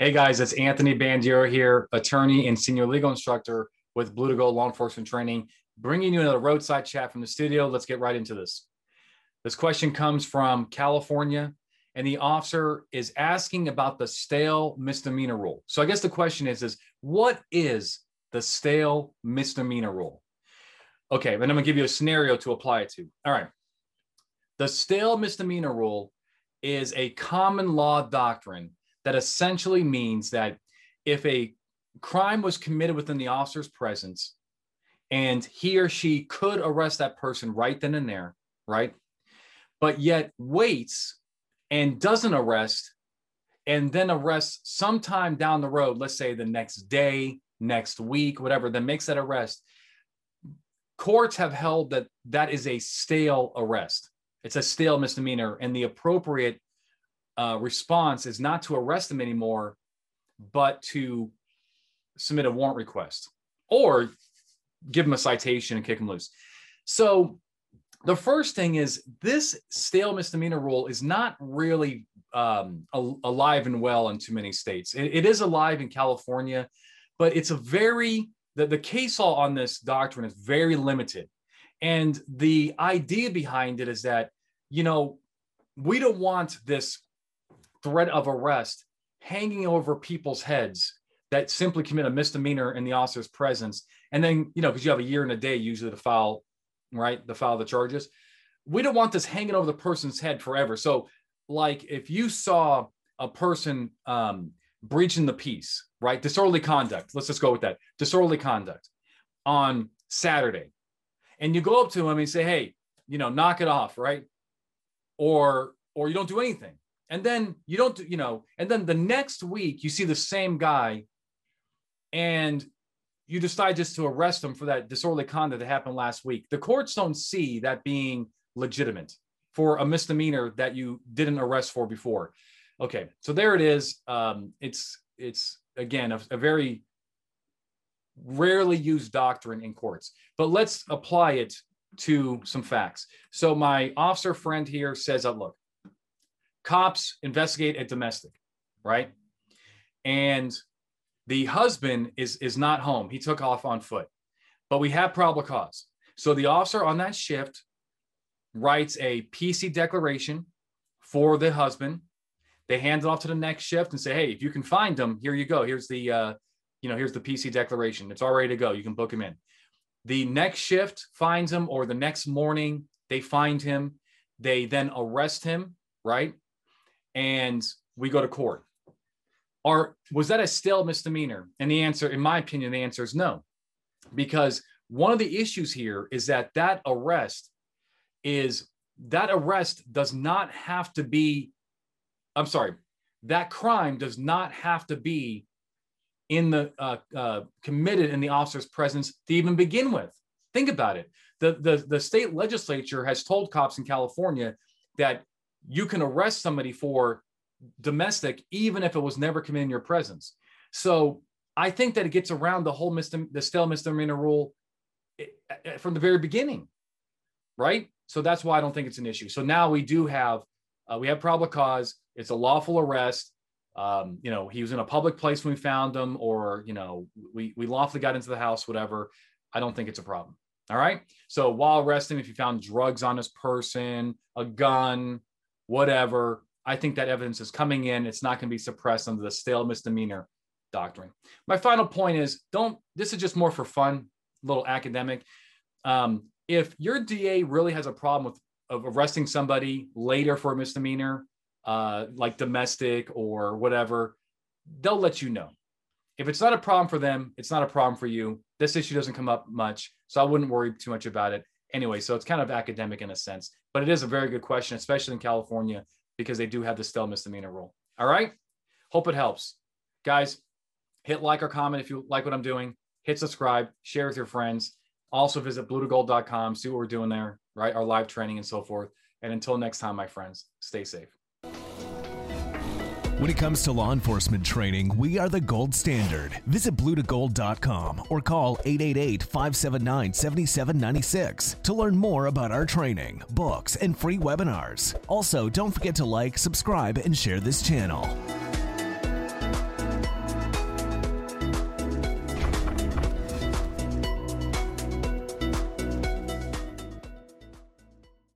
Hey guys, it's Anthony Bandiero here, attorney and senior legal instructor with Blue to Gold Law Enforcement Training, bringing you another roadside chat from the studio. Let's get right into this. This question comes from California, and the officer is asking about the stale misdemeanor rule. So I guess the question is, is what is the stale misdemeanor rule? Okay, and I'm gonna give you a scenario to apply it to. All right. The stale misdemeanor rule is a common law doctrine that essentially means that if a crime was committed within the officer's presence and he or she could arrest that person right then and there, right? But yet waits and doesn't arrest and then arrests sometime down the road, let's say the next day, next week, whatever, that makes that arrest. Courts have held that that is a stale arrest. It's a stale misdemeanor, and the appropriate uh, response is not to arrest them anymore, but to submit a warrant request or give them a citation and kick them loose. So the first thing is this stale misdemeanor rule is not really um, alive and well in too many states. It, it is alive in California, but it's a very the, the case law on this doctrine is very limited. And the idea behind it is that, you know, we don't want this threat of arrest hanging over people's heads that simply commit a misdemeanor in the officer's presence. And then, you know, because you have a year and a day usually to file, right, to file the charges. We don't want this hanging over the person's head forever. So, like, if you saw a person um, breaching the peace, right, disorderly conduct, let's just go with that disorderly conduct on Saturday, and you go up to him and say, hey, you know, knock it off, right? Or, or you don't do anything and then you don't you know and then the next week you see the same guy and you decide just to arrest him for that disorderly conduct that happened last week. The courts don't see that being legitimate for a misdemeanor that you didn't arrest for before. Okay so there it is. Um, it's it's again a, a very rarely used doctrine in courts but let's apply it to some facts. So my officer friend here says look cops investigate a domestic, right? And the husband is is not home. He took off on foot, but we have probable cause. So the officer on that shift writes a PC declaration for the husband. They hand it off to the next shift and say, "Hey, if you can find them, here you go. Here's the, uh, you know, here's the PC declaration. It's all ready to go. You can book him in." The next shift finds him, or the next morning they find him. They then arrest him, right? And we go to court. Are was that a stale misdemeanor? And the answer, in my opinion, the answer is no, because one of the issues here is that that arrest is that arrest does not have to be. I'm sorry, that crime does not have to be in the uh, uh, committed in the officer's presence to even begin with. Think about it. The, the, the state legislature has told cops in California that you can arrest somebody for domestic even if it was never committed in your presence. So I think that it gets around the whole misdem- the stale misdemeanor rule eh, eh, from the very beginning, right? So that's why I don't think it's an issue. So now we do have uh, we have probable cause. It's a lawful arrest. Um, you know, he was in a public place when we found him, or you know, we we lawfully got into the house, whatever. I don't think it's a problem. All right. So while arresting, if you found drugs on his person, a gun, whatever. I think that evidence is coming in. It's not going to be suppressed under the stale misdemeanor doctrine. My final point is don't, this is just more for fun, little academic. Um, if your DA really has a problem with of arresting somebody later for a misdemeanor, uh, like domestic or whatever, they'll let you know. If it's not a problem for them, it's not a problem for you. This issue doesn't come up much, so I wouldn't worry too much about it anyway, so it's kind of academic in a sense, but it is a very good question, especially in California, because they do have the stale misdemeanor rule. All right. Hope it helps. Guys, hit like or comment if you like what I'm doing. Hit subscribe, share with your friends. Also visit bluetogold.com, see what we're doing there, right? Our live training and so forth. And until next time, my friends, stay safe. When it comes to law enforcement training, we are the gold standard. Visit bluetogold.com or call 888 579 7796 to learn more about our training, books, and free webinars. Also, don't forget to like, subscribe, and share this channel.